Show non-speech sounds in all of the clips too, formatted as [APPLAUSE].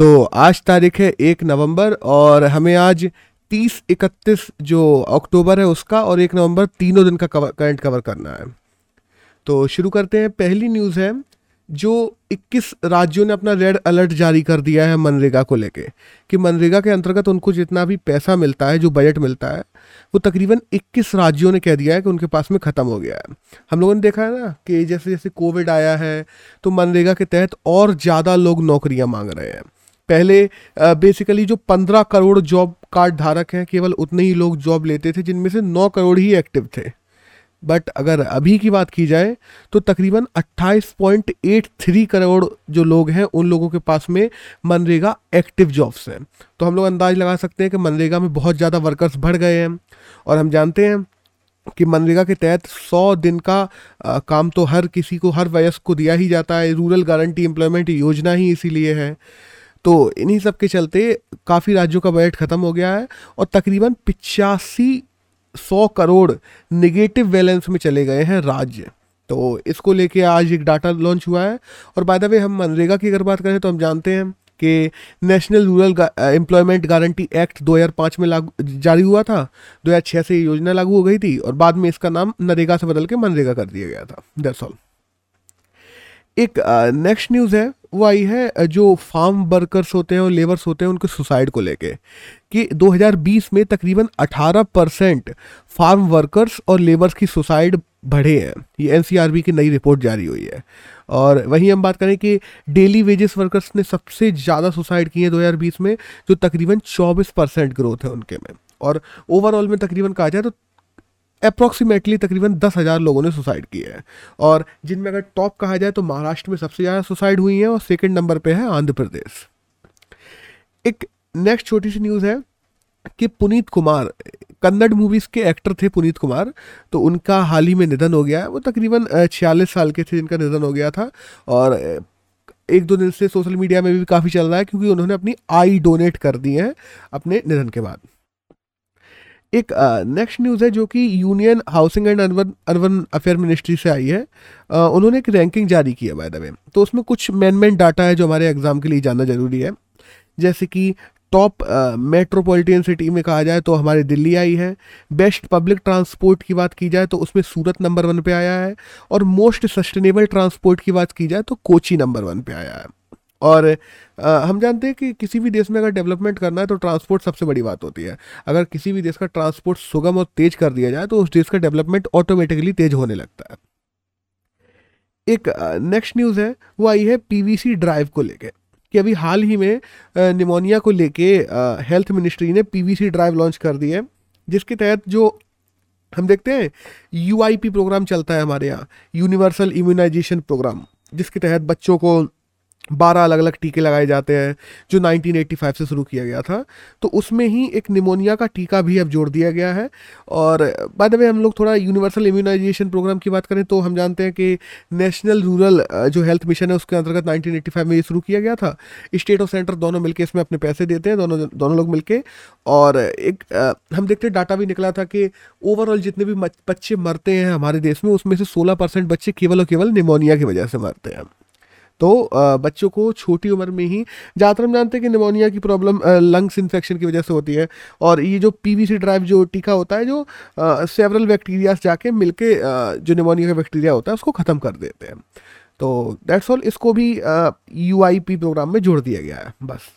तो आज तारीख है एक नवंबर और हमें आज तीस इकतीस जो अक्टूबर है उसका और एक नवंबर तीनों दिन का कवर करंट कवर करना है। तो शुरू करते हैं। पहली न्यूज़ है जो 21 राज्यों ने अपना रेड अलर्ट जारी कर दिया है मनरेगा को लेके कि मनरेगा के अंतर्गत उनको जितना भी पैसा मिलता है, जो बजट मिलता है, वो तकरीबन 21 राज्यों ने कह दिया है कि उनके पास में ख़त्म हो गया है। हम लोगों ने देखा है ना कि जैसे जैसे कोविड आया है तो मनरेगा के तहत और ज़्यादा लोग नौकरियाँ मांग रहे हैं। पहले बेसिकली जो पंद्रह करोड़ जॉब कार्ड धारक हैं केवल उतने ही लोग जॉब लेते थे जिनमें से नौ करोड़ ही एक्टिव थे। बट अगर अभी की बात की जाए तो तकरीबन 28.83 करोड़ जो लोग हैं उन लोगों के पास में मनरेगा एक्टिव जॉब्स हैं। तो हम लोग अंदाज लगा सकते हैं कि मनरेगा में बहुत ज़्यादा वर्कर्स बढ़ गए हैं। और हम जानते हैं कि मनरेगा के तहत 100 दिन का आ, काम तो हर किसी को हर वयस्क को दिया ही जाता है। रूरल गारंटी एम्प्लॉयमेंट योजना ही इसीलिए है। तो इन्हीं सब के चलते काफ़ी राज्यों का बजट ख़त्म हो गया है और तकरीबन पिचासी सौ करोड़ निगेटिव बैलेंस में चले गए हैं राज्य। तो इसको लेके आज एक डाटा लॉन्च हुआ है और बाय द वे हम मनरेगा की अगर बात करें तो हम जानते हैं कि national rural employment guarantee act 2005 में लागू, जारी हुआ था। 2006 से ये योजना लागू हो गई थी और बाद में इसका नाम नरेगा से बदल के मनरेगा कर दिया गया था। दैट्स ऑल एक नेक्स्ट न्यूज़ है, वो आई है जो फार्म वर्कर्स होते हैं और लेबर्स होते हैं, उनके सुसाइड को लेके, कि 2020 में तकरीबन 18 परसेंट फार्म वर्कर्स और लेबर्स की सुसाइड बढ़े हैं। ये एनसीआरबी की नई रिपोर्ट जारी हुई है। और वहीं हम बात करें कि डेली वेजेस वर्कर्स ने सबसे ज़्यादा सुसाइड किए हैं 2020 में, जो तकरीबन 24 परसेंट ग्रोथ है उनके में। और ओवरऑल में तकरीबन कहा जाए तो अप्रॉक्सीमेटली तकरीबन दस हज़ार लोगों ने सुसाइड किया है। और जिनमें अगर टॉप कहा जाए तो महाराष्ट्र में सबसे ज़्यादा सुसाइड हुई है और सेकेंड नंबर पर है आंध्र प्रदेश। एक नेक्स्ट छोटी सी न्यूज़ है कि पुनीत कुमार, कन्नड़ मूवीज़ के एक्टर थे पुनीत कुमार तो उनका हाल ही में निधन हो गया है। वो तकरीबन छियालीस साल के थे जिनका निधन हो गया था। और एक दो दिन से सोशल मीडिया में भी काफ़ी चल रहा है क्योंकि उन्होंने अपनी आई डोनेट कर दी है अपने निधन के बाद। एक नेक्स्ट न्यूज़ है जो कि union housing and urban urban affair ministry से आई है। uh, उन्होंने एक रैंकिंग जारी की है बाय द वे तो उसमें कुछ मैन मैन डाटा है जो हमारे एग्ज़ाम के लिए जानना ज़रूरी है। जैसे कि टॉप मेट्रोपॉलिटन सिटी में कहा जाए तो हमारी दिल्ली आई है। बेस्ट पब्लिक ट्रांसपोर्ट की बात की जाए तो उसमें सूरत नंबर वन पे आया है। और मोस्ट सस्टेनेबल ट्रांसपोर्ट की बात की जाए तो कोची नंबर वन पे आया है। और आ, हम जानते हैं कि किसी भी देश में अगर डेवलपमेंट करना है तो ट्रांसपोर्ट सबसे बड़ी बात होती है। अगर किसी भी देश का ट्रांसपोर्ट सुगम और तेज कर दिया जाए तो उस देश का डेवलपमेंट ऑटोमेटिकली तेज होने लगता है। एक नेक्स्ट न्यूज़ है वो आई है पीवीसी ड्राइव को लेके कि अभी हाल ही में निमोनिया को लेके हेल्थ मिनिस्ट्री ने पीवीसी ड्राइव लॉन्च कर दी है जिसके तहत जो हम देखते हैं UIP प्रोग्राम चलता है हमारे यहाँ यूनिवर्सल इम्यूनाइजेशन प्रोग्राम जिसके तहत बच्चों को बारह अलग अलग टीके लगाए जाते हैं, जो 1985 से शुरू किया गया था। तो उसमें ही एक निमोनिया का टीका भी अब जोड़ दिया गया है। और बाद में हम लोग थोड़ा यूनिवर्सल इम्यूनाइजेशन प्रोग्राम की बात करें तो हम जानते हैं कि नेशनल रूरल जो हेल्थ मिशन है, उसके अंतर्गत 1985 में ये शुरू किया गया था। स्टेट और सेंटर दोनों मिलकर इसमें अपने पैसे देते हैं, दोनों दोनों लोग मिलकर और एक हम देखते हैं डाटा भी निकला था कि ओवरऑल जितने भी बच्चे मरते हैं हमारे देश में, उसमें से सोलह बच्चे केवल और केवल निमोनिया की वजह से मरते हैं। तो बच्चों को छोटी उम्र में ही, ज़्यादातर हम जानते हैं कि निमोनिया की प्रॉब्लम लंग्स इन्फेक्शन की वजह से होती है। और ये जो पीवीसी ड्राइव जो टीका होता है, जो सेवरल बैक्टीरिया जाके मिलके जो निमोनिया का बैक्टीरिया होता है, उसको ख़त्म कर देते हैं। तो दैट्स ऑल इसको भी यूआईपी प्रोग्राम में जोड़ दिया गया है, बस।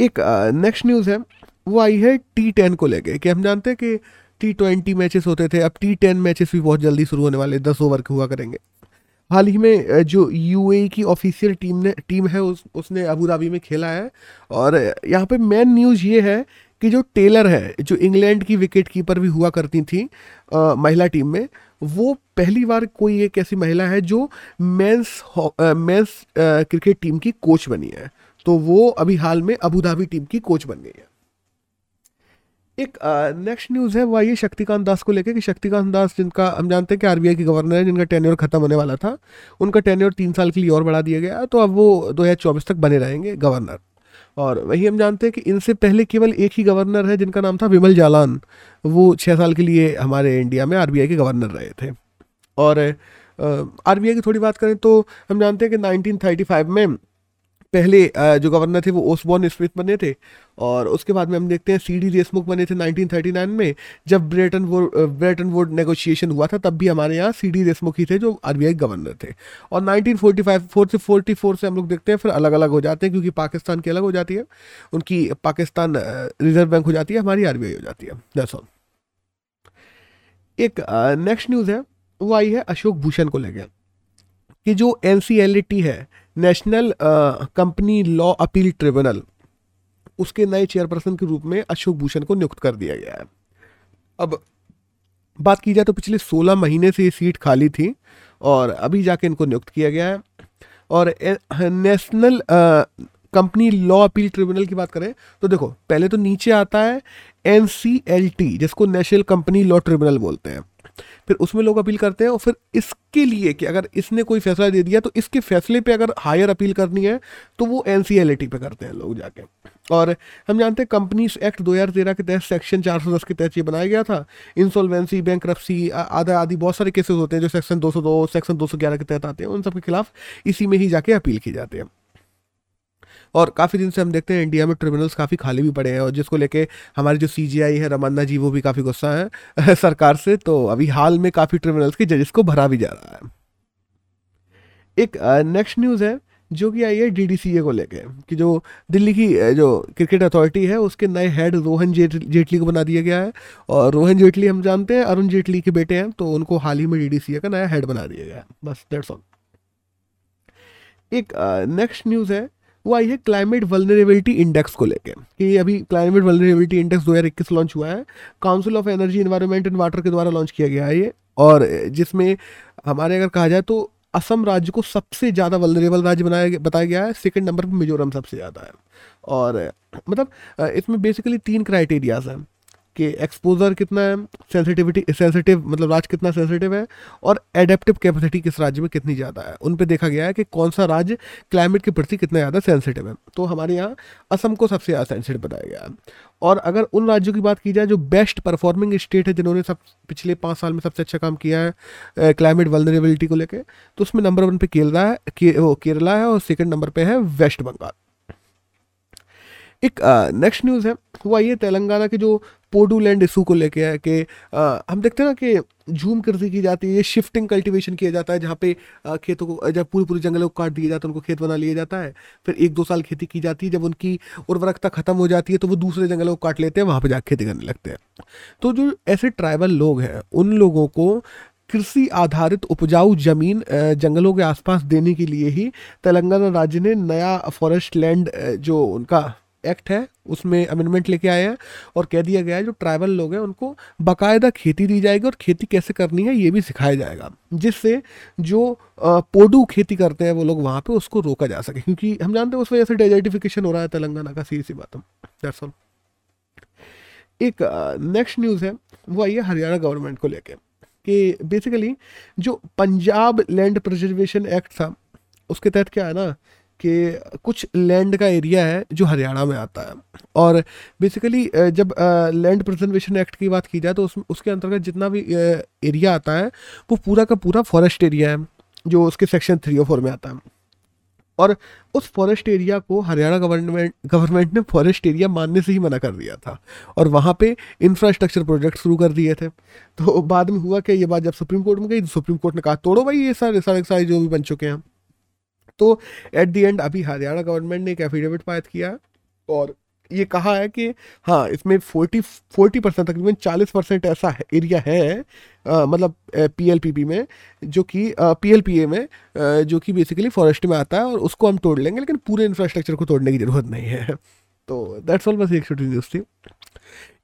एक नेक्स्ट न्यूज़ है, वो आई है टी टेन को लेके, कि हम जानते हैं कि टी ट्वेंटी मैचेस होते थे, अब टी टेन मैचेस भी बहुत जल्दी शुरू होने वाले दस ओवर के हुआ करेंगे। हाल ही में जो यूएई की ऑफिशियल टीम ने टीम है उस उसने अबू धाबी में खेला है। और यहाँ पे मेन न्यूज़ ये है कि जो टेलर है जो इंग्लैंड की विकेट कीपर भी हुआ करती थी आ, महिला टीम में वो पहली बार कोई एक ऐसी महिला है जो मेंस मेंस क्रिकेट टीम की कोच बनी है। तो वो अभी हाल में अबू धाबी टीम की कोच बन गई है। एक नेक्स्ट न्यूज़ है, वह ये शक्तिकांत दास को लेकर कि शक्तिकांत दास जिनका, हम जानते हैं कि आरबीआई के गवर्नर है, जिनका टेन्योर खत्म होने वाला था, उनका टेन्योर तीन साल के लिए और बढ़ा दिया गया तो अब वो दो हज़ार चौबीस तक बने रहेंगे गवर्नर और वही हम जानते हैं कि इनसे पहले केवल एक ही गवर्नर है, जिनका नाम था विमल जालान. वो छः साल के लिए हमारे इंडिया में आरबीआई के गवर्नर रहे थे. और आरबीआई की थोड़ी बात करें तो हम जानते हैं कि नाइनटीन में पहले जो गवर्नर थे वो ओसबॉर्न स्मिथ बने थे और उसके बाद में हम देखते हैं सी डी देशमुख बने थे 1939 में, जब Bretton Wood Bretton Wood negotiation हुआ था, तब भी हमारे यहाँ सी डी देशमुख ही थे जो आरबीआई गवर्नर थे। और 1945 फोर से 44 से हम लोग देखते हैं, फिर अलग अलग हो जाते हैं क्योंकि पाकिस्तान की अलग हो जाती है। उनकी पाकिस्तान रिज़र्व बैंक हो जाती है, हमारी आरबीआई हो जाती है। दैट्स ऑल एक नेक्स्ट न्यूज़ है, वो आई है अशोक भूषण को लेकर कि जो एन है national company law appeal tribunal, उसके नए चेयरपर्सन के रूप में अशोक भूषण को नियुक्त कर दिया गया है। अब बात की जाए तो पिछले 16 महीने से ये सीट खाली थी और अभी जाके इनको नियुक्त किया गया है। और national company law appeal tribunal की बात करें तो देखो, पहले तो नीचे आता है एनसीएलटी जिसको नेशनल कंपनी लॉ ट्रिब्यूनल बोलते हैं। फिर उसमें लोग अपील करते हैं और फिर इसके लिए कि अगर इसने कोई फैसला दे दिया तो इसके फैसले पे अगर हायर अपील करनी है तो वो एन पे करते हैं लोग जाके। और हम जानते हैं कंपनीज़ एक्ट 2013 के तहत सेक्शन 410 के तहत ये बनाया गया था। इंसॉल्वेंसी बैंक आधा आदि बहुत सारे केसेस होते हैं जो सेक्शन 202 सेक्शन 211 के तहत आते हैं, उन सब के खिलाफ इसी में ही जाके अपील की जाती है। और काफ़ी दिन से हम देखते हैं इंडिया में ट्रिब्यूनल्स काफ़ी खाली भी पड़े हैं और जिसको लेके हमारे जो सीजीआई है रमन्ना जी, वो भी काफ़ी गुस्सा है, [LAUGHS] सरकार से। तो अभी हाल में काफ़ी ट्रिब्यूनल्स के जजेस को भरा भी जा रहा है। एक नेक्स्ट न्यूज़ है, जो कि आई है डीडीसीए को लेके, कि जो दिल्ली की जो क्रिकेट अथॉरिटी है, उसके नए हेड रोहन जेटली को बना दिया गया है। और रोहन जेटली हम जानते हैं, अरुण जेटली के बेटे हैं तो उनको हाल ही में डी का नया हेड बना दिया गया है। बस डेट्स ऑल एक नेक्स्ट न्यूज़ है वो आई है क्लाइमेट वलनरेबिलिटी इंडेक्स को लेके। कि अभी क्लाइमेट वलनरेबिलिटी इंडेक्स 2021 लॉन्च हुआ है। Council of energy environment and water के द्वारा लॉन्च किया गया है ये। और जिसमें हमारे अगर कहा जाए तो असम राज्य को सबसे ज़्यादा वलनरेबल राज्य बनाया बताया गया है। सेकेंड नंबर पर मिजोरम सबसे ज़्यादा है। और मतलब इसमें बेसिकली तीन क्राइटेरियाज हैं। कि एक्सपोजर कितना है सेंसिटिविटी सेंसिटिव मतलब राज्य कितना सेंसिटिव है और एडेप्टिव कैपेसिटी किस राज्य में कितनी ज़्यादा है। उन पे देखा गया है कि कौन सा राज्य क्लाइमेट के प्रति कितना ज़्यादा सेंसिटिव है। तो हमारे यहाँ असम को सबसे ज़्यादा सेंसिटिव बताया गया है। और अगर उन राज्यों की बात की जाए जो बेस्ट परफॉर्मिंग स्टेट है जिन्होंने सब पिछले पाँच साल में सबसे अच्छा काम किया है क्लाइमेट वलनरेबिलिटी को लेकर तो उसमें नंबर वन पे केरला है के, वो केरला है और सेकेंड नंबर पर है वेस्ट बंगाल एक नेक्स्ट न्यूज़ है वो आइए तेलंगाना के जो पोडू लैंड इशू को लेके है कि हम देखते हैं ना कि झूम कृषि की जाती है, ये शिफ्टिंग कल्टीवेशन किया जाता है, जहाँ पे खेतों को, जब पूरी पूरी जंगलों को काट दिया जाता है, उनको खेत बना लिया जाता है, फिर एक दो साल खेती की जाती है, जब उनकी उर्वरकता खत्म हो जाती है तो वो दूसरे जंगलों को काट लेते हैं, वहाँ पर जाकर खेती करने लगते हैं। तो जो ऐसे ट्राइबल लोग हैं, उन लोगों को कृषि आधारित उपजाऊ ज़मीन जंगलों के आसपास देने के लिए ही तेलंगाना राज्य ने नया फॉरेस्ट लैंड जो उनका एक्ट है, उसमें अमेंडमेंट लेके आए हैं और कह दिया गया है, जो ट्राइबल लोग हैं, उनको बाकायदा खेती दी जाएगी और खेती कैसे करनी है, ये भी सिखाया जाएगा, जिससे जो पोडू खेती करते हैं वो लोग वहाँ पे, उसको रोका जा सके, क्योंकि हम जानते हैं उस वजह से डेजर्टिफिकेशन हो रहा है तेलंगाना का, सीधी सी बात दैट्स ऑल एक नेक्स्ट न्यूज़ है, वो आई है हरियाणा गवर्नमेंट को लेकर कि बेसिकली जो पंजाब लैंड प्रिजर्वेशन एक्ट था, उसके तहत क्या है ना कि कुछ लैंड का एरिया है जो हरियाणा में आता है। और बेसिकली जब लैंड प्रिजर्वेशन एक्ट की बात की जाए तो उस, उसके अंतर्गत जितना भी एरिया आता है, वो पूरा का पूरा फॉरेस्ट एरिया है, जो उसके सेक्शन थ्री और फोर में आता है। और उस फॉरेस्ट एरिया को हरियाणा गवर्नमेंट गवर्नमेंट ने फॉरेस्ट एरिया मानने से ही मना कर दिया था। और वहाँ पे इंफ्रास्ट्रक्चर प्रोजेक्ट शुरू कर दिए थे। तो बाद में हुआ कि ये बात जब सुप्रीम कोर्ट में गई तो सुप्रीम कोर्ट ने कहा, तोड़ो भाई ये सारे सारे सारे जो भी बन चुके हैं। तो एट दी एंड अभी हरियाणा गवर्नमेंट ने एक एफिडेविट पायत किया और ये कहा है कि हाँ इसमें फोर्टी फोर्टी परसेंट तकरीबन चालीस परसेंट ऐसा एरिया है आ, मतलब पी एल पी पी में जो कि पी एल पी ए में आ, जो कि बेसिकली फॉरेस्ट में आता है और उसको हम तोड़ लेंगे लेकिन पूरे इंफ्रास्ट्रक्चर को तोड़ने की ज़रूरत नहीं है। तो दैट्स ऑल बस एक छोटी न्यूज़ थी।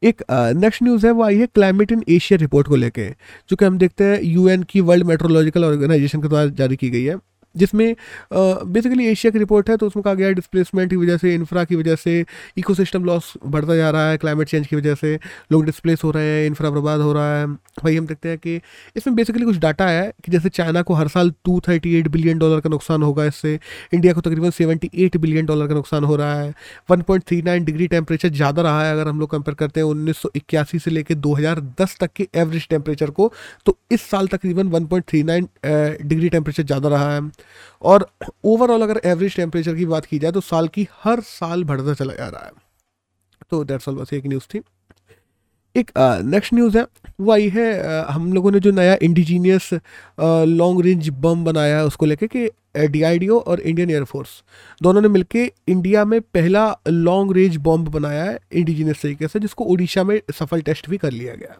एक नेक्स्ट न्यूज़ है वो आई है क्लाइमेट इन एशिया रिपोर्ट को लेके जो कि हम देखते हैं यूएन की वर्ल्ड मेट्रोलॉजिकल ऑर्गेनाइजेशन के द्वारा जारी की गई है। जिसमें बेसिकली एशिया की रिपोर्ट है तो उसमें कहा गया है डिस्प्लेसमेंट की वजह से इंफ्रा की वजह से इकोसिस्टम लॉस बढ़ता जा रहा है क्लाइमेट चेंज की वजह से, लोग डिस्प्लेस हो रहे हैं इंफ्रा बर्बाद हो रहा है। भाई, हम देखते हैं कि इसमें बेसिकली कुछ डाटा है कि जैसे चाइना को हर साल two thirty eight billion dollar का नुकसान होगा, इससे इंडिया को तकरीबन सेवेंटी एट बिलियन डॉलर का नुकसान हो रहा है। One point three nine degree temperature ज़्यादा रहा है, अगर हम लोग कंपेयर करते हैं उन्नीस सौ इक्यासी से लेकर दो हज़ार दस तक के एवरेज टेम्परेचर को तो इस साल तकरीबन one point three nine degree temperature ज़्यादा रहा है। और ओवरऑल अगर एवरेज टेम्परेचर की बात की जाए तो साल की हर साल बढ़ता चला जा रहा है। तो डेट्स ऑल बस एक न्यूज़ थी। एक नेक्स्ट न्यूज़ है वो आई है uh, हम लोगों ने जो नया इंडिजीनियस लॉन्ग रेंज बम बनाया है उसको लेके कि डीआईडीओ और इंडियन एयरफोर्स दोनों ने मिलके इंडिया में पहला लॉन्ग रेंज बॉम्ब बनाया है इंडिजीनियस तरीके से जिसको उड़ीसा में सफल टेस्ट भी कर लिया गया है।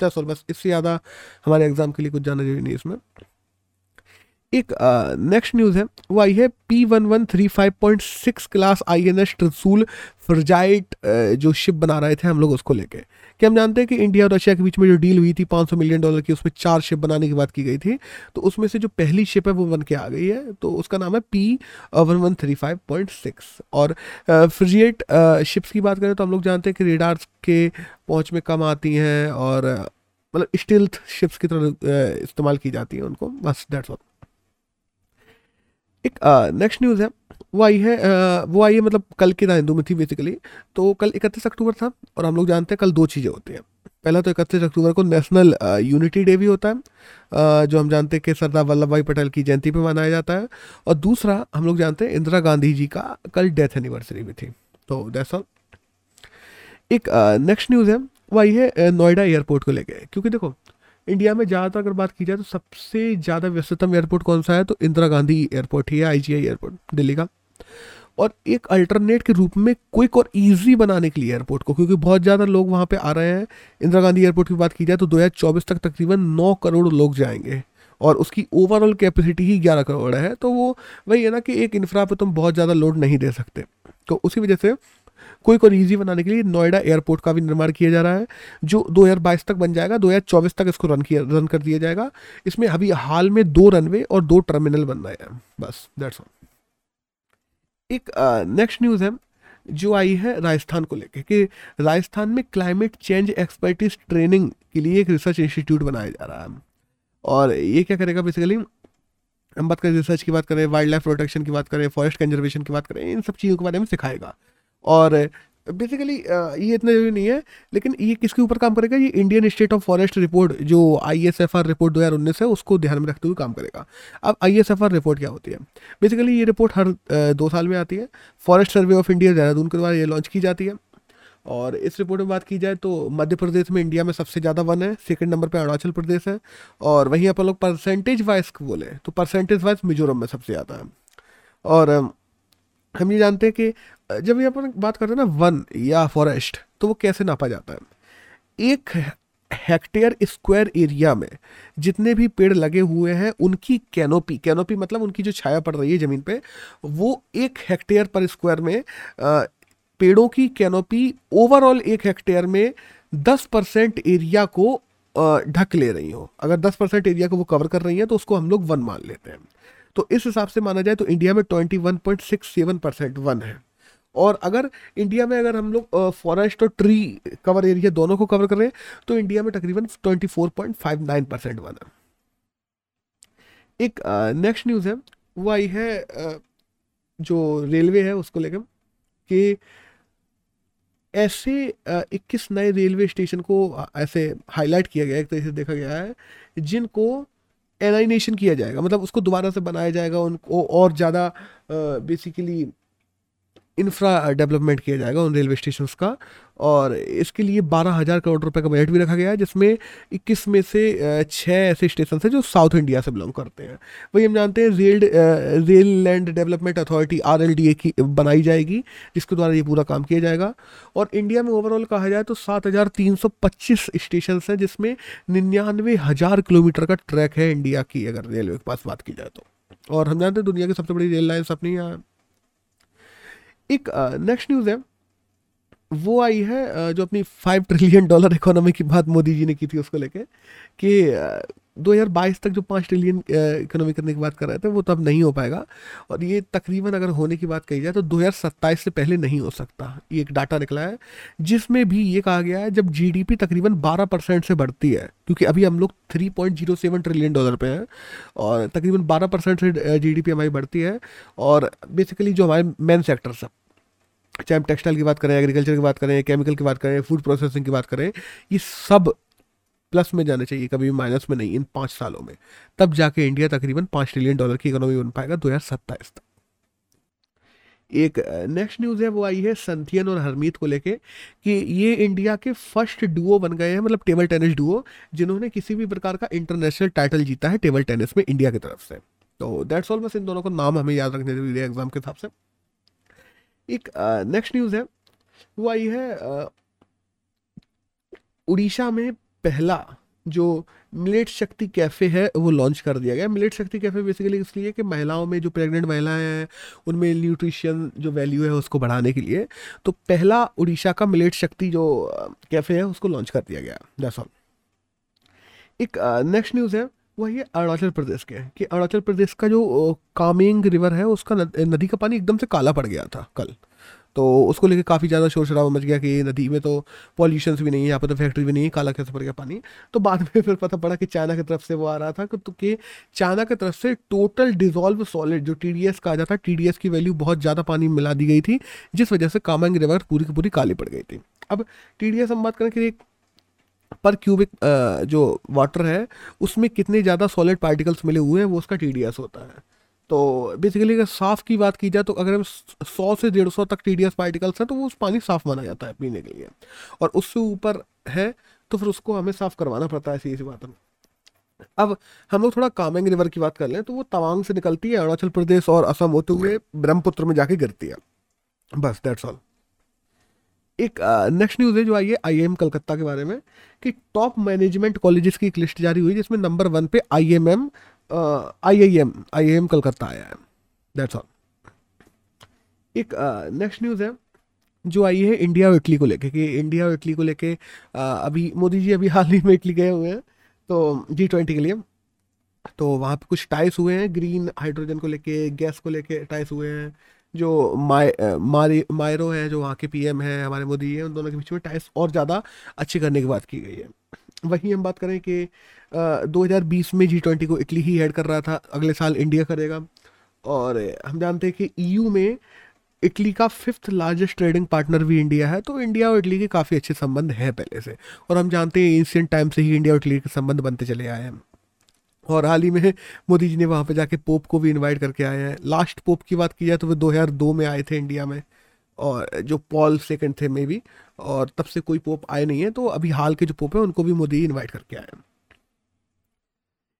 बस इससे ज़्यादा हमारे एग्ज़ाम के लिए कुछ जानना ज़रूरी नहीं इसमें। एक नेक्स्ट न्यूज़ है। वो आई है P one one three five point six class I N S Trishul frigate जो शिप बना रहे थे हम लोग उसको लेके। कि हम जानते हैं कि इंडिया और रशिया के बीच में जो डील हुई थी 500 मिलियन डॉलर की, उसमें चार शिप बनाने की बात की गई थी। तो उसमें से जो पहली शिप है वो बन के आ गई है। तो उसका नाम है P one one three five point six और फ्रिजिएट शिप्स की बात करें तो हम लोग जानते हैं कि रेडार्स के पहुँच में कम आती हैं और मतलब स्टिल्थ शिप्स की तरह इस्तेमाल की जाती है उनको। बस डेट्स ऑल एक नेक्स्ट न्यूज़ है। वो आई है आ, वो आई है मतलब कल की हिंदू में थी बेसिकली तो कल इकतीस अक्टूबर था और हम लोग जानते हैं कल दो चीज़ें होती हैं। पहला तो इकतीस अक्टूबर को नेशनल यूनिटी डे भी होता है आ, जो हम जानते हैं कि सरदार वल्लभ भाई पटेल की जयंती पे मनाया जाता है। और दूसरा हम लोग जानते हैं इंदिरा गांधी जी का कल डेथ एनिवर्सरी भी थी। तो दैट्स ऑल एक नेक्स्ट न्यूज़ है। वो आई है नोएडा एयरपोर्ट को लेके। क्योंकि देखो इंडिया में ज़्यादातर अगर बात की जाए तो सबसे ज़्यादा व्यस्ततम एयरपोर्ट कौन सा है? तो इंदिरा गांधी एयरपोर्ट ही है आई एयरपोर्ट, दिल्ली का। और एक अल्टरनेट के रूप में क्विक और इजी बनाने के लिए एयरपोर्ट को, क्योंकि बहुत ज़्यादा लोग वहाँ पे आ रहे हैं। इंदिरा गांधी एयरपोर्ट की बात की जाए तो 2024 तक तकरीबन 9 करोड़ लोग जाएँगे। और उसकी ओवरऑल कैपेसिटी ही 11 करोड़ है। तो वो वही है ना कि एक इंफ्रा पे तुम बहुत ज़्यादा लोड नहीं दे सकते। तो उसी वजह से क्विक और ईजी बनाने के लिए नोएडा एयरपोर्ट का भी निर्माण किया जा रहा है जो 2022 तक बन जाएगा 2024 तक इसको रन किया रन कर दिया जाएगा। इसमें अभी हाल में दो रनवे और दो टर्मिनल बन रहे हैं बस दैट्स ऑल एक नेक्स्ट uh, न्यूज़ है जो आई है राजस्थान को लेकर कि राजस्थान में क्लाइमेट चेंज एक्सपर्टीज ट्रेनिंग के लिए एक रिसर्च इंस्टीट्यूट बनाया जा रहा है। और ये क्या करेगा बेसिकली हम बात करें रिसर्च की बात करें वाइल्ड लाइफ प्रोटेक्शन की बात करें फॉरेस्ट कंजर्वेशन की बात करें इन सब चीज़ों के बारे में सिखाएगा। और बेसिकली ये इतना ज़रूरी नहीं है, लेकिन ये किसके ऊपर काम करेगा? ये Indian state of forest report जो I S F R report दो हज़ार उन्नीस है, उसको ध्यान में रखते हुए काम करेगा। अब I S F R report क्या होती है? बेसिकली ये रिपोर्ट हर दो साल में आती है। Forest survey of India Dehradun के द्वारा ये लॉन्च की जाती है। और इस रिपोर्ट में बात की जाए तो मध्य प्रदेश में इंडिया में सबसे ज़्यादा वन है सेकंड नंबर पे अरुणाचल प्रदेश है, और वहीं अपन लोग परसेंटेज वाइज बोले तो परसेंटेज वाइज मिजोरम में सबसे ज़्यादा है। और, हम ये जानते हैं कि जब ये अपन बात करते हैं ना, वन या फॉरेस्ट तो वो कैसे नापा जाता है? एक हेक्टेयर स्क्वायर एरिया में जितने भी पेड़ लगे हुए हैं, उनकी कैनोपी कैनोपी मतलब उनकी जो छाया पड़ रही है ज़मीन पे, वो एक हेक्टेयर पर स्क्वायर में पेड़ों की कैनोपी ओवरऑल एक हेक्टेयर में दस परसेंट एरिया को ढक ले रही हो। अगर दस परसेंट एरिया को वो कवर कर रही है तो उसको हम लोग वन मान लेते हैं। तो इस हिसाब से माना जाए तो इंडिया में twenty one point six seven percent one है। और अगर इंडिया में अगर हम लोग फॉरेस्ट और ट्री कवर एरिया दोनों को कवर कर रहे हैं तो इंडिया में तकरीबन twenty four point five nine percent है एक नेक्स्ट न्यूज़ है वो आई है uh, जो रेलवे है उसको लेकर कि ऐसे इक्कीस नए रेलवे स्टेशन को ऐसे हाईलाइट किया गया एक तरीके से देखा गया है जिनको एनाइनेशन किया जाएगा। मतलब उसको दोबारा से बनाया जाएगा उनको और ज़्यादा बेसिकली इंफ्रा डेवलपमेंट किया जाएगा उन रेलवे स्टेशन का और इसके लिए बारह हज़ार करोड़ रुपए का बजट भी रखा गया है, जिसमें इक्कीस में से छः ऐसे स्टेशन हैं जो साउथ इंडिया से बिलोंग करते हैं। वही हम जानते हैं rail rail land development authority R L D A की बनाई जाएगी, जिसके द्वारा ये पूरा काम किया जाएगा। और इंडिया में ओवरऑल कहा जाए तो सात हज़ार तीन सौ पच्चीस स्टेशन हैं, जिसमें निन्यानवे हज़ार किलोमीटर का ट्रैक है इंडिया की, अगर रेलवे के पास बात की जाए तो। और हम जानते हैं दुनिया की सबसे बड़ी रेल लाइन्स अपनी यहाँ एक नेक्स्ट न्यूज़ है। वो आई है जो अपनी फाइव ट्रिलियन डॉलर इकोनॉमी की बात मोदी जी ने की थी उसको लेके कि 2022 तक जो पाँच ट्रिलियन इकोनॉमी करने की बात कर रहे थे, वो तब नहीं हो पाएगा। और ये तकरीबन अगर होने की बात कही जाए तो 2027 से पहले नहीं हो सकता। ये एक डाटा निकला है, जिसमें भी ये कहा गया है, जब जीडीपी तकरीबन 12 परसेंट से बढ़ती है, क्योंकि अभी हम लोग 3.07 ट्रिलियन डॉलर पे हैं, और तकरीबन 12 परसेंट से जीडीपी हमारी बढ़ती है, और बेसिकली जो हमारे मेन सेक्टर्स हैं, चाहे हम टेक्सटाइल की बात करें एग्रीकल्चर की बात करें केमिकल की बात करें फ़ूड प्रोसेसिंग की बात करें, ये सब प्लस में जाना चाहिए, कभी माइनस में नहीं, इन पाँच सालों में। तब जाके इंडिया तकरीबन पाँच ट्रिलियन डॉलर की इकोनॉमी बन पाएगा दो हज़ार सत्ताईस तक। एक नेक्स्ट न्यूज़ है, वो आई है संथियन और हरमीत को लेके कि ये इंडिया के फ़र्स्ट डुओ बन गए हैं मतलब टेबल टेनिस डुओ जिन्होंने किसी भी प्रकार का इंटरनेशनल टाइटल जीता है टेबल टेनिस में इंडिया की तरफ़ से। तो दैट्स ऑल बस इन दोनों को नाम हमें याद रखने ज़रूरी है एग्ज़ाम के हिसाब से। एक नेक्स्ट न्यूज़ है, वो आई है उड़ीसा में पहला जो मिलेट शक्ति कैफ़े है, वो लॉन्च कर दिया गया। मिलेट शक्ति कैफ़े बेसिकली इसलिए कि महिलाओं में जो प्रेग्नेंट महिलाएँ हैं, उनमें न्यूट्रिशन जो वैल्यू है उसको बढ़ाने के लिए तो पहला उड़ीसा का मिलेट शक्ति जो कैफ़े है, उसको लॉन्च कर दिया गया। दैट्स ऑल एक नेक्स्ट न्यूज़ है वह ये अरुणाचल प्रदेश के। कि अरुणाचल प्रदेश का जो कामेंग रिवर है, उसका नदी का पानी एकदम से काला पड़ गया था कल। तो उसको लेके काफ़ी ज़्यादा शोर शराबा मच गया कि नदी में तो पॉल्यूशन भी नहीं है, यहाँ पर तो फैक्ट्री भी नहीं है, काला कैसे पड़ गया पानी। तो बाद में फिर पता पड़ा कि चाइना की तरफ़ से वो आ रहा था तो कि चाइना की तरफ़ से टोटल डिजॉल्व सॉलिड जो टी कहा जाता है टी की वैल्यू बहुत ज़्यादा पानी मिला दी गई थी, जिस वजह से कामंग रिवर पूरी की पूरी काली पड़ गई थी। अब टी डी हम बात करें कि पर क्यूबिक जो वाटर है, उसमें कितने ज़्यादा सॉलिड पार्टिकल्स मिले हुए हैं, वो उसका टीडीएस होता है। तो बेसिकली अगर साफ़ की बात की जाए तो अगर हम सौ से डेढ़ सौ तक टी पार्टिकल्स हैं तो वो उस पानी साफ़ माना जाता है पीने के लिए। और उससे ऊपर है तो फिर उसको हमें साफ़ करवाना पड़ता है सीधी बात में अब हम लोग थोड़ा कामेंग रिवर की बात कर लें तो वो तवांग से निकलती है, अरुणाचल प्रदेश और असम होते हुए ब्रह्मपुत्र में जाके गिरती है। बस दैट्स ऑल एक नेक्स्ट न्यूज़ है जो आई है आई कलकत्ता के बारे में, कि टॉप मैनेजमेंट कॉलेजेस की एक लिस्ट जारी हुई, जिसमें नंबर वन पे I M M I I M I M Calcutta आया है। दैट्स ऑल एक नेक्स्ट न्यूज़ है, जो आई है इंडिया और इटली को लेके, कि इंडिया और इटली को लेके अभी मोदी जी अभी हाल ही में इटली गए हुए हैं तो जी ट्वेंटी के लिए। तो वहाँ पे कुछ टाइस हुए हैं ग्रीन हाइड्रोजन को लेके गैस को लेके टाइस हुए हैं, जो माय मायरो है, जो वहाँ के पीएम है, हमारे मोदी हैं, उन दोनों के बीच में टाइस और ज़्यादा अच्छी करने की बात की गई है। वहीं हम बात करें कि दो हज़ार बीस में जी ट्वेंटी को इटली ही हेड कर रहा था, अगले साल इंडिया करेगा। और हम जानते हैं कि ईयू में इटली का फिफ्थ लार्जेस्ट ट्रेडिंग पार्टनर भी इंडिया है तो इंडिया और इटली के काफ़ी अच्छे संबंध हैं पहले से। और हम जानते हैं एंशियंट टाइम से ही इंडिया और इटली के संबंध बनते चले आए हैं। और हाल ही में मोदी जी ने वहाँ पे जाके पोप को भी इनवाइट करके आए हैं। लास्ट पोप की बात की जाए तो वो 2002 में आए थे इंडिया में। और जो पॉल सेकंड थे मे बी और तब से कोई पोप आए नहीं है तो अभी हाल के जो पोप है, उनको भी मोदी इन्वाइट करके आए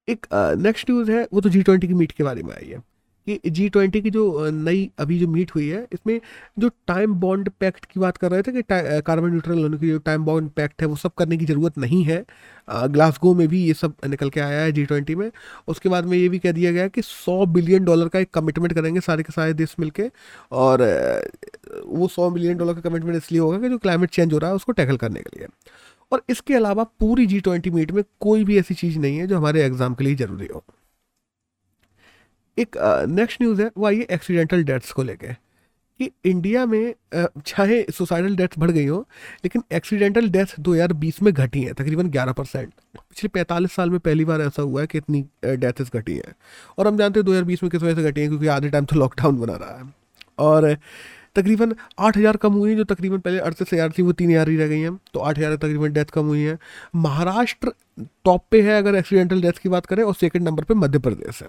एक नेक्स्ट न्यूज़ है, वो तो जी ट्वेंटी की मीट के बारे में आई है। कि जी ट्वेंटी की जो नई अभी जो मीट हुई है, इसमें जो टाइम बॉन्ड पैक्ट की बात कर रहे थे कि कार्बन न्यूट्रल होने की जो टाइम बॉन्ड पैक्ट है, वो सब करने की ज़रूरत नहीं है। ग्लासगो में भी ये सब निकल के आया है जी ट्वेंटी में। उसके बाद में ये भी कह दिया गया कि सौ बिलियन डॉलर का एक कमिटमेंट करेंगे सारे के सारे देश मिलके। और वो सौ बिलियन डॉलर का कमिटमेंट इसलिए होगा कि जो क्लाइमेट चेंज हो रहा है, उसको टैकल करने के लिए। और इसके अलावा पूरी जी ट्वेंटी मीट में कोई भी ऐसी चीज़ नहीं है जो हमारे एग्ज़ाम के लिए ज़रूरी हो। एक नेक्स्ट न्यूज़ है, वो आइए एक्सीडेंटल डेथ्स को लेके। कि इंडिया में चाहे सुसाइडल डेथ्स बढ़ गई हो, लेकिन एक्सीडेंटल डेथ 2020 में घटी है, तकरीबन 11 परसेंट। पिछले 45 साल में पहली बार ऐसा हुआ है कि इतनी डेथ्स घटी हैं। और हम जानते हैं 2020 में किस वजह से घटी है, क्योंकि आधे टाइम तो लॉकडाउन बना रहा है। और, तकरीबन आठ हज़ार कम हुई हैं, जो तकरीबन पहले अड़तीस हज़ार थी, वो तीन हज़ार ही रह गई हैं। तो आठ हज़ार तकरीबन डेथ कम हुई है। महाराष्ट्र टॉप पे है, अगर एक्सीडेंटल डेथ की बात करें, और सेकंड नंबर पे मध्य प्रदेश है।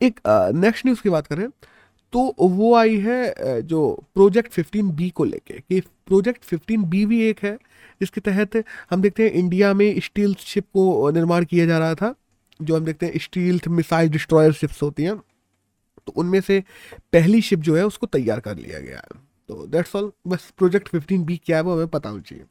एक नेक्स्ट न्यूज़ की बात करें तो वो आई है जो प्रोजेक्ट फिफ्टीन बी को लेके, कि प्रोजेक्ट फिफ्टीन बी भी एक है, जिसके तहत हम देखते हैं इंडिया में स्टील शिप को निर्माण किया जा रहा था, जो हम देखते हैं स्टील मिसाइल डिस्ट्रॉयर शिप्स होती हैं तो उनमें से पहली शिप जो है उसको तैयार कर लिया गया है। तो दैट्स ऑल बस प्रोजेक्ट फिफ्टीन बी क्या है वो हमें पता होना चाहिए।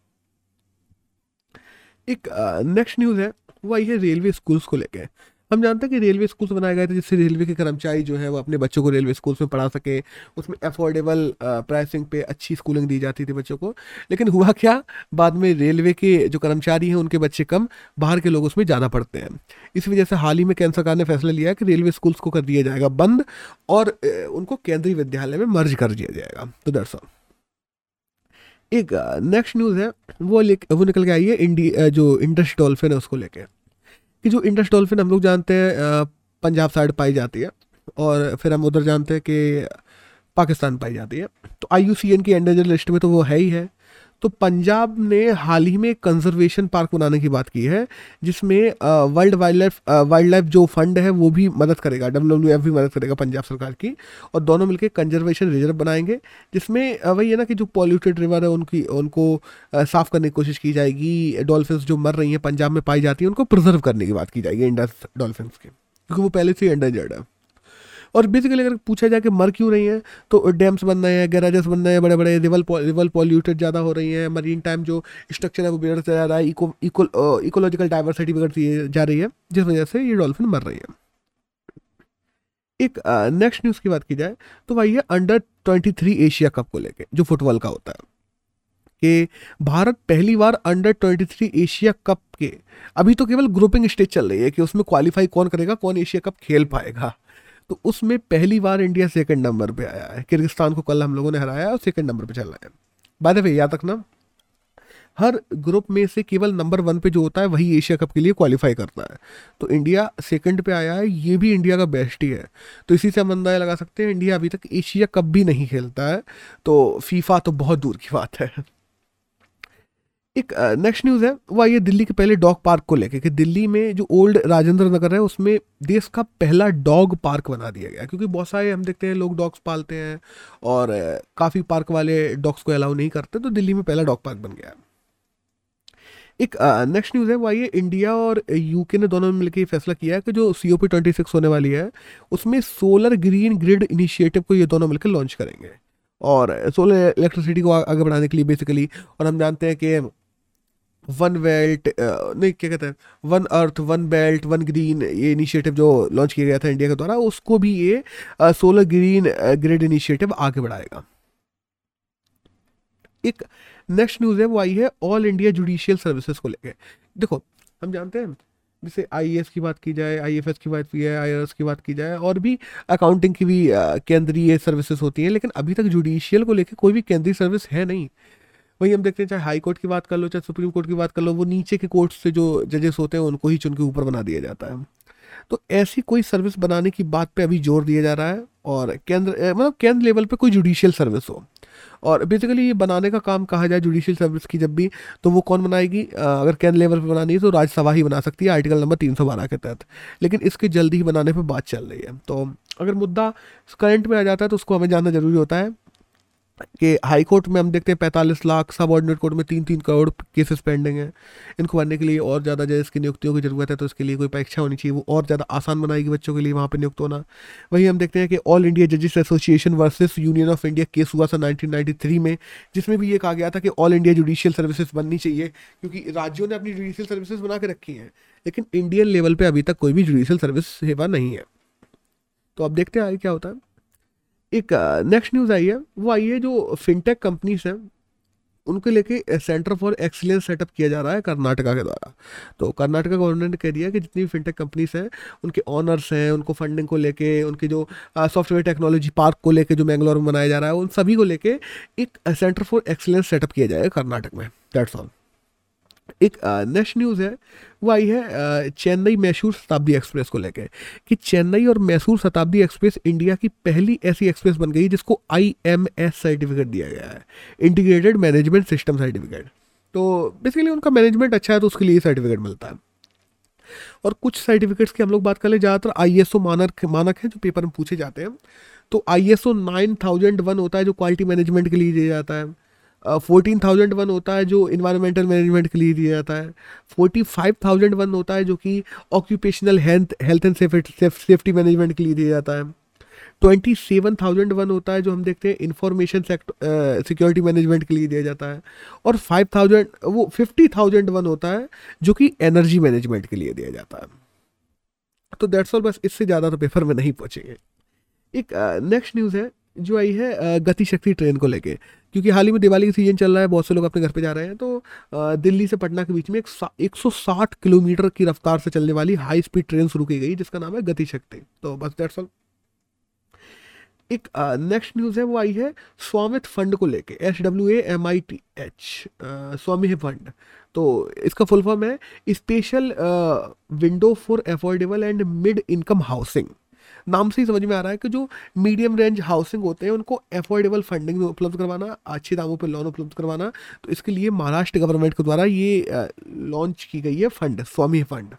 एक नेक्स्ट न्यूज़ है, वो आई है रेलवे स्कूल्स को लेके हम जानते हैं कि रेलवे स्कूल्स बनाए गए थे, जिससे रेलवे के कर्मचारी जो है, वो अपने बच्चों को रेलवे स्कूल्स में पढ़ा सके। उसमें अफोर्डेबल प्राइसिंग पे अच्छी स्कूलिंग दी जाती थी बच्चों को। लेकिन हुआ क्या? बाद में रेलवे के जो कर्मचारी हैं, उनके बच्चे कम, बाहर के लोग उसमें ज़्यादा पढ़ते हैं। इस वजह से हाल ही में केंद्र सरकार ने फैसला लिया कि रेलवे स्कूल्स को कर दिया जाएगा बंद और उनको केंद्रीय विद्यालय में मर्ज कर दिया जाएगा। तो दरअसल, एक नेक्स्ट न्यूज़ है, वो वो निकल के आई है इंडी जो इंडस डॉल्फिन है, उसको लेके। कि जो इंडस डॉल्फिन हम लोग जानते हैं पंजाब साइड पाई जाती है और फिर हम उधर जानते हैं कि पाकिस्तान पाई जाती है। तो आईयूसीएन की एंडेंजर लिस्ट में तो वो है ही है। तो पंजाब ने हाल ही में कंजर्वेशन पार्क बनाने की बात की है, जिसमें world wildlife wildlife जो फंड है, वो भी मदद करेगा डब्ल्यूडब्ल्यूएफ भी मदद करेगा पंजाब सरकार की, और दोनों मिलकर कंजर्वेशन रिज़र्व बनाएँगे, जिसमें वही है ना कि जो पॉल्यूटेड रिवर है, उनकी, उनको साफ़ करने की कोशिश की जाएगी डॉल्फिन जो मर रही हैं पंजाब में पाई जाती हैं, उनको प्रिजर्व करने की बात की जाएगी इंडस डॉल्फिन की, क्योंकि वो पहले से एंडरजर्ड है। और बेसिकली अगर पूछा जाए कि मर क्यों रही हैं तो डैम्स बन रहे हैं गैराजेस बन रहे हैं बड़े बड़े रिवल रिवल पॉल्यूटेड ज़्यादा हो रही हैं मरीन टाइम जो स्ट्रक्चर है वो बिगड़ता जा रहा है इको इकोलॉजिकल डाइवर्सिटी बिगड़ती जा रही है, जिस वजह से ये डॉल्फिन मर रही है। एक नेक्स्ट न्यूज़ की बात की जाए तो वही है under twenty three Asia cup को लेके, जो फुटबॉल का होता है, कि भारत पहली बार under twenty three Asia cup के, अभी तो केवल ग्रुपिंग स्टेज चल रही है कि उसमें क्वालिफाई कौन करेगा, कौन एशिया कप खेल पाएगा। तो उसमें पहली बार इंडिया सेकंड नंबर पे आया है। किर्गिस्तान को कल हम लोगों ने हराया और सेकंड नंबर पे चल रहा है। बाय द वे याद रखना, हर ग्रुप में से केवल नंबर वन पे जो होता है, वही एशिया कप के लिए क्वालिफाई करता है। तो इंडिया सेकंड पे आया है, ये भी इंडिया का बेस्ट ही है। तो इसी से हम अंदाज़ा लगा सकते हैं, इंडिया अभी तक एशिया कप भी नहीं खेलता है। तो फीफा तो बहुत दूर की बात है। एक नेक्स्ट न्यूज़ है वो आइए दिल्ली के पहले डॉग पार्क को लेके कि दिल्ली में जो ओल्ड राजेंद्र नगर है, उसमें देश का पहला डॉग पार्क बना दिया गया क्योंकि बहुत सारे हम देखते हैं, लोग डॉग्स पालते हैं और काफ़ी पार्क वाले डॉग्स को अलाउ नहीं करते तो दिल्ली में पहला डॉग पार्क बन गया एक नेक्स्ट न्यूज़ है वो आइए इंडिया और यूके ने दोनों ने मिलकर फैसला किया है कि जो C O P twenty six होने वाली है, उसमें सोलर ग्रीन ग्रिड इनिशिएटिव को ये दोनों मिलकर लॉन्च करेंगे। और सोलर इलेक्ट्रिसिटी को आगे बढ़ाने के लिए बेसिकली और हम जानते हैं कि वन बेल्ट नहीं, क्या कहते हैं? One earth, one belt, one green, ये इनिशिएटिव जो लॉन्च किया गया था इंडिया के द्वारा, उसको भी ये सोलर ग्रीन ग्रिड इनिशिएटिव आगे बढ़ाएगा। एक नेक्स्ट न्यूज़ है, वो आई है ऑल इंडिया जुडिशियल सर्विसेज़ को लेकर देखो, हम जानते हैं, जैसे आईएएस की बात की जाए आईएफएस की बात की जाए आईआरएस की बात की जाए, और भी अकाउंटिंग की भी केंद्रीय सर्विसेज़ होती हैं, लेकिन अभी तक जुडिशियल को लेकर कोई भी केंद्रीय सर्विस है नहीं। वही हम देखते हैं, चाहे हाई कोर्ट की बात कर लो, चाहे सुप्रीम कोर्ट की बात कर लो, वो नीचे के कोर्ट से जो जजेस होते हैं, उनको ही चुन के ऊपर बना दिया जाता है। तो ऐसी कोई सर्विस बनाने की बात पे अभी ज़ोर दिया जा रहा है, और केंद्र मतलब केंद्र लेवल पे कोई जुडिशियल सर्विस हो। और बेसिकली ये बनाने का काम कहा जाए जुडिशियल सर्विस की जब भी तो वो कौन बनाएगी? अगर केंद्र लेवल पर बनानी है तो राज्यसभा ही बना सकती है, आर्टिकल नंबर तीन सौ बारह के तहत। लेकिन इसके जल्दी ही बनाने पर बात चल रही है। तो अगर मुद्दा करंट में आ जाता है तो उसको हमें जानना ज़रूरी होता है। कि हाई कोर्ट में हम देखते हैं पैंतालीस लाख सब ऑर्डिनेट कोर्ट में तीन तीन करोड़ केसेस पेंडिंग हैं। इनको भरने के लिए और ज़्यादा जजेस की नियुक्तियों की ज़रूरत है तो इसके लिए कोई परीक्षा होनी चाहिए, वो और ज़्यादा आसान बनाएगी बच्चों के लिए वहाँ पर नियुक्त होना। वहीं हम देखते हैं कि ऑल इंडिया जजेस association versus union of India case हुआ था नाइनटीन में, जिसमें भी ये कहा गया था कि ऑल इंडिया जुडिशियल सर्विसेज़ बननी चाहिए, क्योंकि राज्यों ने अपनी जुडिशियल सर्विसेज़ बना के रखी हैं, लेकिन इंडियन लेवल पर अभी तक कोई भी जुडिशियल सर्विस सेवा नहीं है। तो अब देखते हैं आगे क्या होता है। एक नेक्स्ट न्यूज़ आई है। वो आई है जो फिनटेक कंपनीज़ हैं, उनके लेके सेंटर फॉर एक्सीलेंस सेटअप किया जा रहा है कर्नाटका के द्वारा। तो कर्नाटका गवर्नमेंट ने कह दिया कि जितनी भी फिनटेक कंपनीज़ हैं, उनके ऑनर्स हैं, उनको फंडिंग को लेके, उनके जो सॉफ्टवेयर टेक्नोलॉजी पार्क को लेके जो मैंगलोर में बनाया जा रहा है, उन सभी को लेके एक सेंटर फॉर एक्सीलेंस सेटअप किया जाएगा कर्नाटक में। दैट्स ऑल एक नेक्स्ट न्यूज़ है, वो आई है चेन्नई मैसूर शताब्दी एक्सप्रेस को लेकर कि चेन्नई और मैसूर शताब्दी एक्सप्रेस इंडिया की पहली ऐसी एक्सप्रेस बन गई जिसको आई एम एस सर्टिफिकेट दिया गया है इंटीग्रेटेड मैनेजमेंट सिस्टम सर्टिफिकेट तो बेसिकली उनका मैनेजमेंट अच्छा है तो उसके लिए सर्टिफिकेट मिलता है। और कुछ सर्टिफिकेट्स की हम लोग बात कर ले, ज़्यादातर आई एस ओ मानक मानक है, जो पेपर में पूछे जाते हैं। तो I S O nine thousand one होता है, जो क्वालिटी मैनेजमेंट के लिए दिया जाता है। फोर्टीन थाउज़ेंड वन होता है जो इन्वायरमेंटल मैनेजमेंट के लिए दिया जाता है। फोर्टी फाइव थाउज़ेंड वन होता है जो कि occupational health health and safety management के लिए दिया जाता है। ट्वेंटी सेवन थाउज़ेंड वन होता है जो हम देखते हैं इंफॉर्मेशन सिक्योरिटी मैनेजमेंट के लिए दिया जाता है। और फाइव थाउज़ेंड वो फिफ्टी थाउज़ेंड वन होता है जो कि एनर्जी मैनेजमेंट के लिए दिया जाता है। तो दैट्स ऑल बस इससे ज़्यादा तो पेपर में नहीं पहुँचेंगे। एक नेक्स्ट uh, न्यूज़ है। जो आई है गति शक्ति ट्रेन को लेके। क्योंकि हाल ही में दिवाली का सीज़न चल रहा है, बहुत से लोग अपने घर पे जा रहे हैं तो दिल्ली से पटना के बीच में एक सौ किलोमीटर की रफ्तार से चलने वाली हाई स्पीड ट्रेन शुरू की गई, जिसका नाम है गति शक्ति तो बस दैट्स ऑल एक नेक्स्ट न्यूज़ है, वो आई है स्वामित्व फंड को लेके S W A M I T H Swami fund तो इसका फुल फॉर्म है special window for affordable and mid income housing नाम से ही समझ में आ रहा है कि जो मीडियम रेंज हाउसिंग होते हैं, उनको अफोर्डेबल फंडिंग उपलब्ध करवाना, अच्छे दामों पर लोन उपलब्ध करवाना तो इसके लिए महाराष्ट्र गवर्नमेंट के द्वारा ये लॉन्च की गई है फंड स्वामी फंड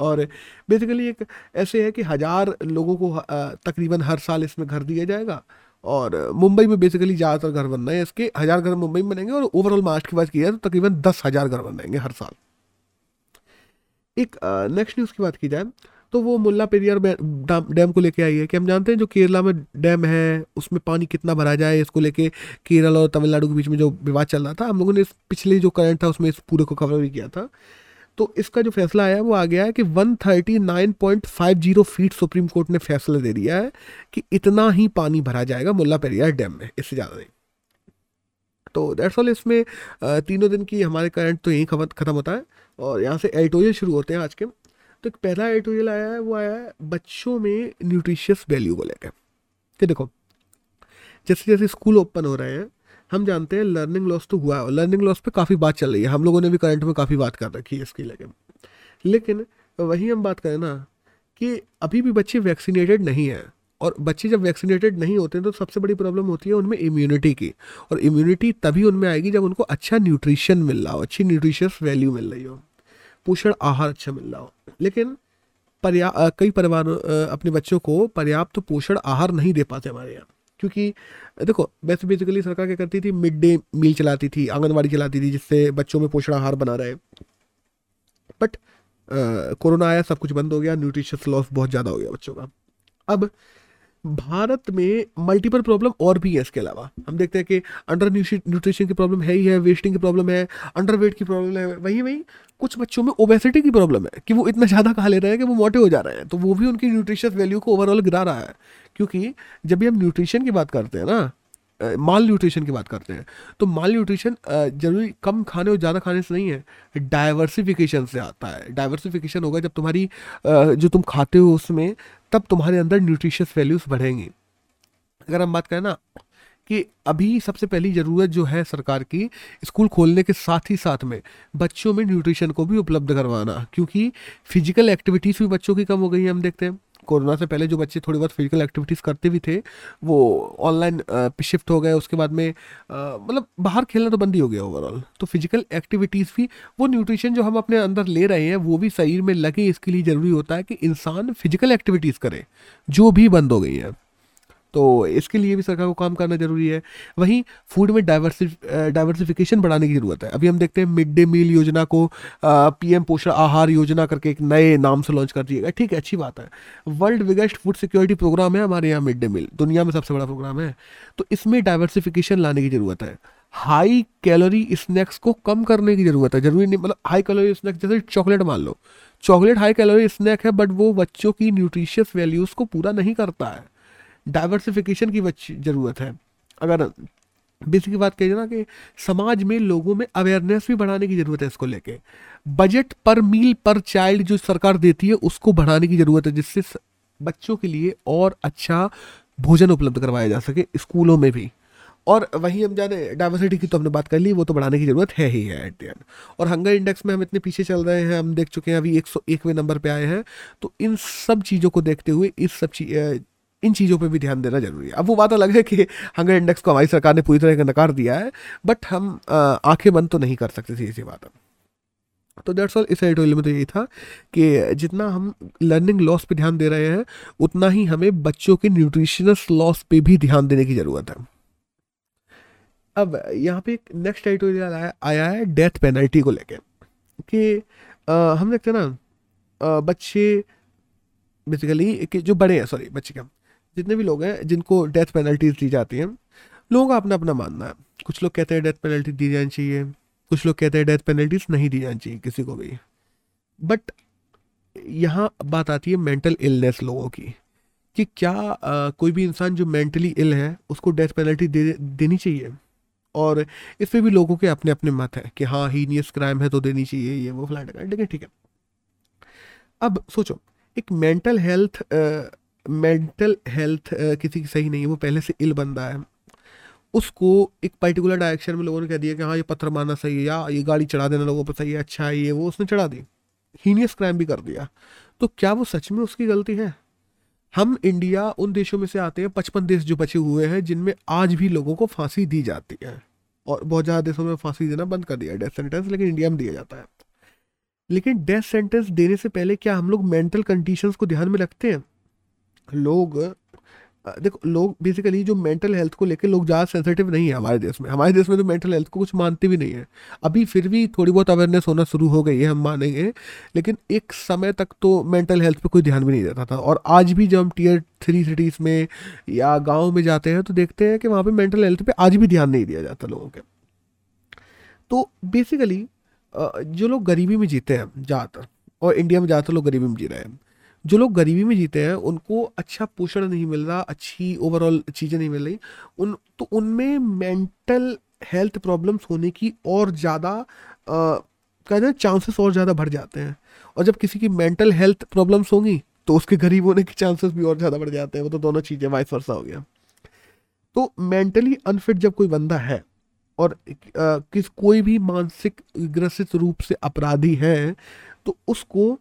और बेसिकली एक ऐसे है कि हज़ार लोगों को तकरीबन हर साल इसमें घर दिया जाएगा, और मुंबई में बेसिकली ज़्यादातर घर बन रहे हैं इसके, हज़ार घर मुंबई में बनेंगे, और ओवरऑल महाराष्ट्र की बात की जाए तो तकरीबन दस हज़ार घर बन हर साल. एक नेक्स्ट न्यूज़ की बात की जाए तो वो मुल्ला पेरियार डैम को लेके आई है। कि हम जानते हैं जो केरला में डैम है, उसमें पानी कितना भरा जाए, इसको लेके केरल और तमिलनाडु के बीच में जो विवाद चल रहा था, हम लोगों ने पिछले जो करंट था, उसमें इस पूरे को कवर भी किया था। तो इसका जो फैसला आया वो आ गया है कि 139.50 फीट सुप्रीम कोर्ट ने फैसला दे दिया है कि इतना ही पानी भरा जाएगा मुल्ला पेरियार डैम में, इससे ज़्यादा नहीं। तो दैट्स ऑल इसमें तीनों दिन की हमारे करंट तो यहीं ख़त्म होता है और यहाँ से एडिटोरियल शुरू होते हैं आज के। तो एक पहला एडिटोरियल आया है, वो आया है, बच्चों में न्यूट्रिशियस वैल्यू को लेकर। कि देखो, जैसे जैसे स्कूल ओपन हो रहे हैं, हम जानते हैं लर्निंग लॉस तो हुआ है लर्निंग लॉस पे काफ़ी बात चल रही है। हम लोगों ने भी करंट में काफ़ी बात कर रखी है इसकी लेकिन लेकिन वही हम बात करें ना, कि अभी भी बच्चे वैक्सीनेटेड नहीं हैं, और बच्चे जब वैक्सीनेटेड नहीं होते तो सबसे बड़ी प्रॉब्लम होती है उनमें इम्यूनिटी की। और इम्यूनिटी तभी उनमें आएगी जब उनको अच्छा न्यूट्रिशन मिल रहा हो, अच्छी न्यूट्रिशियस वैल्यू मिल रही हो। पोषण आहार अच्छा मिल रहा हो। लेकिन पर्या कई परिवार अपने बच्चों को पर्याप्त तो पोषण आहार नहीं दे पाते हमारे यहाँ। क्योंकि, देखो वैसे बेसिकली सरकार क्या करती थी मिड डे मील चलाती थी आंगनबाड़ी चलाती थी, जिससे बच्चों में पोषण आहार बना रहे। बट कोरोना आया, सब कुछ बंद हो गया न्यूट्रिशियस लॉस बहुत ज़्यादा हो गया बच्चों का। अब भारत में मल्टीपल प्रॉब्लम और भी है इसके अलावा। हम देखते हैं कि अंडर न्यूट्रिशन की प्रॉब्लम है ही है वेस्टिंग की प्रॉब्लम है अंडर वेट की प्रॉब्लम है, वहीं वहीं कुछ बच्चों में ओबेसिटी की प्रॉब्लम है कि वो इतना ज़्यादा खा ले रहे हैं कि वो मोटे हो जा रहे हैं। तो वो भी उनकी न्यूट्रिशियस वैल्यू को ओवरऑल गिरा रहा है। क्योंकि जब भी हम न्यूट्रिशन की बात करते हैं ना माल न्यूट्रिशन की बात करते हैं। तो माल न्यूट्रिशन ज़रूरी कम खाने और ज़्यादा खाने से नहीं है डाइवर्सिफिकेशन से आता है। डाइवर्सिफिकेशन होगा जब तुम्हारी जो तुम खाते हो उसमें, तब तुम्हारे अंदर न्यूट्रिशियस वैल्यूज़ बढ़ेंगी। अगर हम बात करें ना, कि अभी सबसे पहली ज़रूरत जो है सरकार की, स्कूल खोलने के साथ ही साथ में, बच्चों में न्यूट्रिशन को भी उपलब्ध करवाना, क्योंकि फ़िज़िकल एक्टिविटीज़ भी बच्चों की कम हो गई है, हम देखते हैं। कोरोना से पहले जो बच्चे थोड़ी बहुत फ़िज़िकल एक्टिविटीज़ करते भी थे, वो ऑनलाइन शिफ्ट हो गए, उसके बाद में मतलब बाहर खेलना तो बंद ही हो गया ओवरऑल तो फ़िज़िकल एक्टिविटीज़ भी, वो न्यूट्रिशन जो हम अपने अंदर ले रहे हैं, वो भी शरीर में लगे, इसके लिए ज़रूरी होता है कि इंसान फ़िज़िकल एक्टिविटीज़ करे, जो भी बंद हो गई है। तो इसके लिए भी सरकार को काम करना ज़रूरी है। वहीं फ़ूड में डाइवर्सिफ डाइवर्सिफिकेशन बढ़ाने की ज़रूरत है। अभी हम देखते हैं मिड डे मील योजना को पीएम पोषण आहार योजना करके एक नए नाम से लॉन्च कर दिया गया। ठीक है, अच्छी बात है। World biggest food security programme है हमारे यहाँ मिड डे मील दुनिया में सबसे बड़ा प्रोग्राम है। तो इसमें डाइवर्सिफिकेशन लाने की ज़रूरत है। हाई कैलोरी स्नैक्स को कम करने की ज़रूरत है। ज़रूरी नहीं मतलब हाई कैलोरी स्नैक्स जैसे चॉकलेट मान लो। चॉकलेट हाई कैलोरी स्नैक है बट वो बच्चों की न्यूट्रिशियस वैल्यूज़ को पूरा नहीं करता है। डाइवर्सिफिकेशन की ज़रूरत है। अगर बेसिक बात कही ना कि समाज में लोगों में अवेयरनेस भी बढ़ाने की ज़रूरत है इसको लेके। बजट पर मील पर चाइल्ड जो सरकार देती है, उसको बढ़ाने की ज़रूरत है, जिससे बच्चों के लिए और अच्छा भोजन उपलब्ध करवाया जा सके स्कूलों में भी। और वहीं हम जाने डाइवर्सिटी की तो हमने बात कर ली, वो तो बढ़ाने की ज़रूरत है ही है एट द एंड और हंगर इंडेक्स में हम इतने पीछे चल रहे हैं, हम देख चुके हैं, अभी एक सौ नंबर पे आए हैं। तो इन सब चीज़ों को देखते हुए, इस सब चीज़ इन चीज़ों पे भी ध्यान देना ज़रूरी है। अब वो बात अलग है कि हंगर इंडेक्स को हमारी सरकार ने पूरी तरह का नकार दिया है बट हम आँखें बंद तो नहीं कर सकते थी इसी बात तो दैट्स ऑल इस एडिटोरियल में तो यही था कि जितना हम लर्निंग लॉस पे ध्यान दे रहे हैं उतना ही हमें बच्चों के न्यूट्रिशनस लॉस पे भी ध्यान देने की ज़रूरत है। अब यहाँ पे एक नेक्स्ट एडिटोरियल आया, है डेथ पेनल्टी को लेके कि हम देखते हैं ना बच्चे बेसिकली कि जो बड़े हैं सॉरी बच्चे क्या? जितने भी लोग हैं जिनको डेथ पेनल्टीज दी जाती हैं लोगों का अपना अपना मानना है। कुछ लोग कहते हैं डेथ पेनल्टी दी जानी चाहिए कुछ लोग कहते हैं डेथ पेनल्टीज नहीं दी जानी चाहिए किसी को भी। बट यहाँ बात आती है मेंटल इलनेस लोगों की कि क्या आ, कोई भी इंसान जो मेंटली इल है उसको डेथ पेनल्टी दे देनी चाहिए? और इस पर भी लोगों के अपने अपने मत हैं कि हाँ हीनियस क्राइम है तो देनी चाहिए ये वो फ्लैट लेकिन ठीक है। अब सोचो एक मेंटल हेल्थ मेंटल हेल्थ किसी की सही नहीं है, वो पहले से इल बंदा है। उसको एक पर्टिकुलर डायरेक्शन में लोगों ने कह दिया कि हाँ ये पत्थर मारना सही है, या ये गाड़ी चढ़ा देना लोगों पर सही है अच्छा है ये, वो उसने चढ़ा दी। हीनियस क्राइम भी कर दिया। तो क्या वो सच में उसकी गलती है? हम इंडिया उन देशों में से आते हैं, पचपन देश जो बचे हुए हैं, जिनमें आज भी लोगों को फांसी दी जाती है। और बहुत ज़्यादा देशों में फांसी देना बंद कर दिया डेथ सेंटेंस लेकिन इंडिया में दिया जाता है। लेकिन डेथ सेंटेंस देने से पहले क्या हम लोग मेंटल कंडीशंस को ध्यान में रखते हैं? लोग देखो, लोग बेसिकली जो मेंटल हेल्थ को लेकर लोग ज़्यादा सेंसिटिव नहीं है हमारे देश में। हमारे देश में तो मेंटल हेल्थ को कुछ मानते भी नहीं है। अभी फिर भी थोड़ी बहुत अवेयरनेस होना शुरू हो गई है, हम मानेंगे, लेकिन एक समय तक तो मेंटल हेल्थ पे कोई ध्यान भी नहीं देता था। और आज भी जब हम टीयर थ्री सिटीज़ में या गाँव में जाते हैं तो देखते हैं कि वहाँ पर मेंटल हेल्थ पर आज भी ध्यान नहीं दिया जाता लोगों के। तो बेसिकली जो लोग गरीबी में जीते हैं ज़्यादातर, और इंडिया में ज़्यादातर लोग गरीबी में जी रहे हैं जो लोग गरीबी में जीते हैं, उनको अच्छा पोषण नहीं मिल रहा, अच्छी ओवरऑल चीज़ें नहीं मिल रही। उन तो उनमें मेंटल हेल्थ प्रॉब्लम्स होने की और ज़्यादा कहते हैं चांसेस और ज़्यादा बढ़ जाते हैं। और जब किसी की मेंटल हेल्थ प्रॉब्लम्स होंगी तो उसके गरीब होने के चांसेस भी और ज़्यादा बढ़ जाते हैं। वो तो दोनों चीज़ें वाइस वर्षा हो गया। तो मेंटली अनफिट जब कोई बंदा है, और किस, कोई भी मानसिक, ग्रसित रूप से अपराधी है तो उसको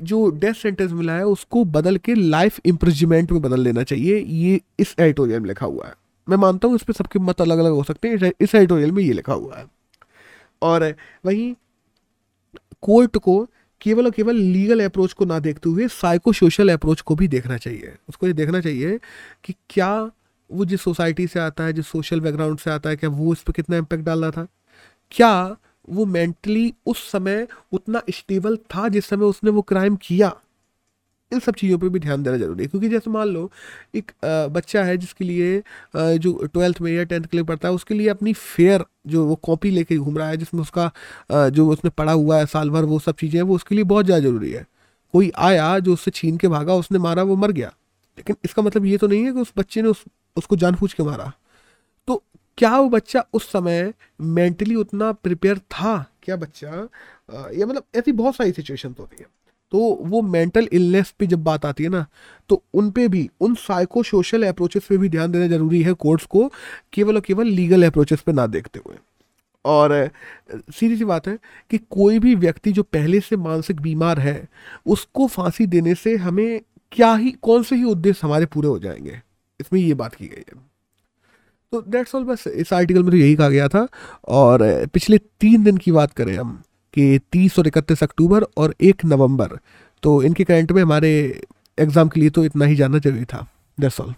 जो डेथ सेंटेंस मिला है, उसको बदल के लाइफ इम्प्रिजमेंट में बदल लेना चाहिए। ये इस एडिटोरियल में लिखा हुआ है। मैं मानता हूँ इस पर सबके मत अलग अलग हो सकते हैं। इस एडिटोरियल में ये लिखा हुआ है। और वहीं कोर्ट को केवल और केवल लीगल अप्रोच को ना देखते हुए साइको सोशल अप्रोच को भी देखना चाहिए। उसको ये देखना चाहिए कि क्या वो जिस सोसाइटी से आता है, जिस सोशल बैकग्राउंड से आता है, क्या वो इस पर कितना इम्पेक्ट डाल रहा था? क्या वो मेंटली उस समय उतना स्टेबल था जिस समय उसने वो क्राइम किया। इन सब चीज़ों पे भी ध्यान देना ज़रूरी है। क्योंकि जैसे मान लो, एक बच्चा है जिसके लिए जो ट्वेल्थ में या टेंथ के लिए पढ़ता है, उसके लिए अपनी फेयर जो वो कॉपी लेके घूम रहा है, जिसमें उसका जो उसने पढ़ा हुआ है, साल भर वो सब चीज़ें वो उसके लिए बहुत ज़्यादा ज़रूरी है। कोई आया जो उससे छीन के भागा, उसने मारा, वो मर गया। लेकिन इसका मतलब ये तो नहीं है कि उस बच्चे ने उस, उसको जान के मारा। क्या वो बच्चा उस समय मेंटली उतना प्रिपेयर था? क्या बच्चा या मतलब ऐसी बहुत सारी सिचुएशन होती है। तो वो मेंटल इलनेस पे जब बात आती है ना तो उन पे भी उन साइको सोशल अप्रोचेस पे भी ध्यान देना ज़रूरी है कोर्ट्स को केवल और केवल लीगल अप्रोचेस पे ना देखते हुए। और सीधी सी बात है कि कोई भी व्यक्ति जो पहले से मानसिक बीमार है उसको फांसी देने से हमें क्या ही कौन से ही उद्देश्य हमारे पूरे हो जाएँगे? इसमें ये बात की गई है। तो डेट्स ऑल बस इस आर्टिकल में तो यही कहा गया था। और पिछले तीन दिन की बात करें हम, कि तीस और इकतीस अक्टूबर और एक नवंबर तो इनके करंट में हमारे एग्ज़ाम के लिए तो इतना ही जानना ज़रूरी था। That's all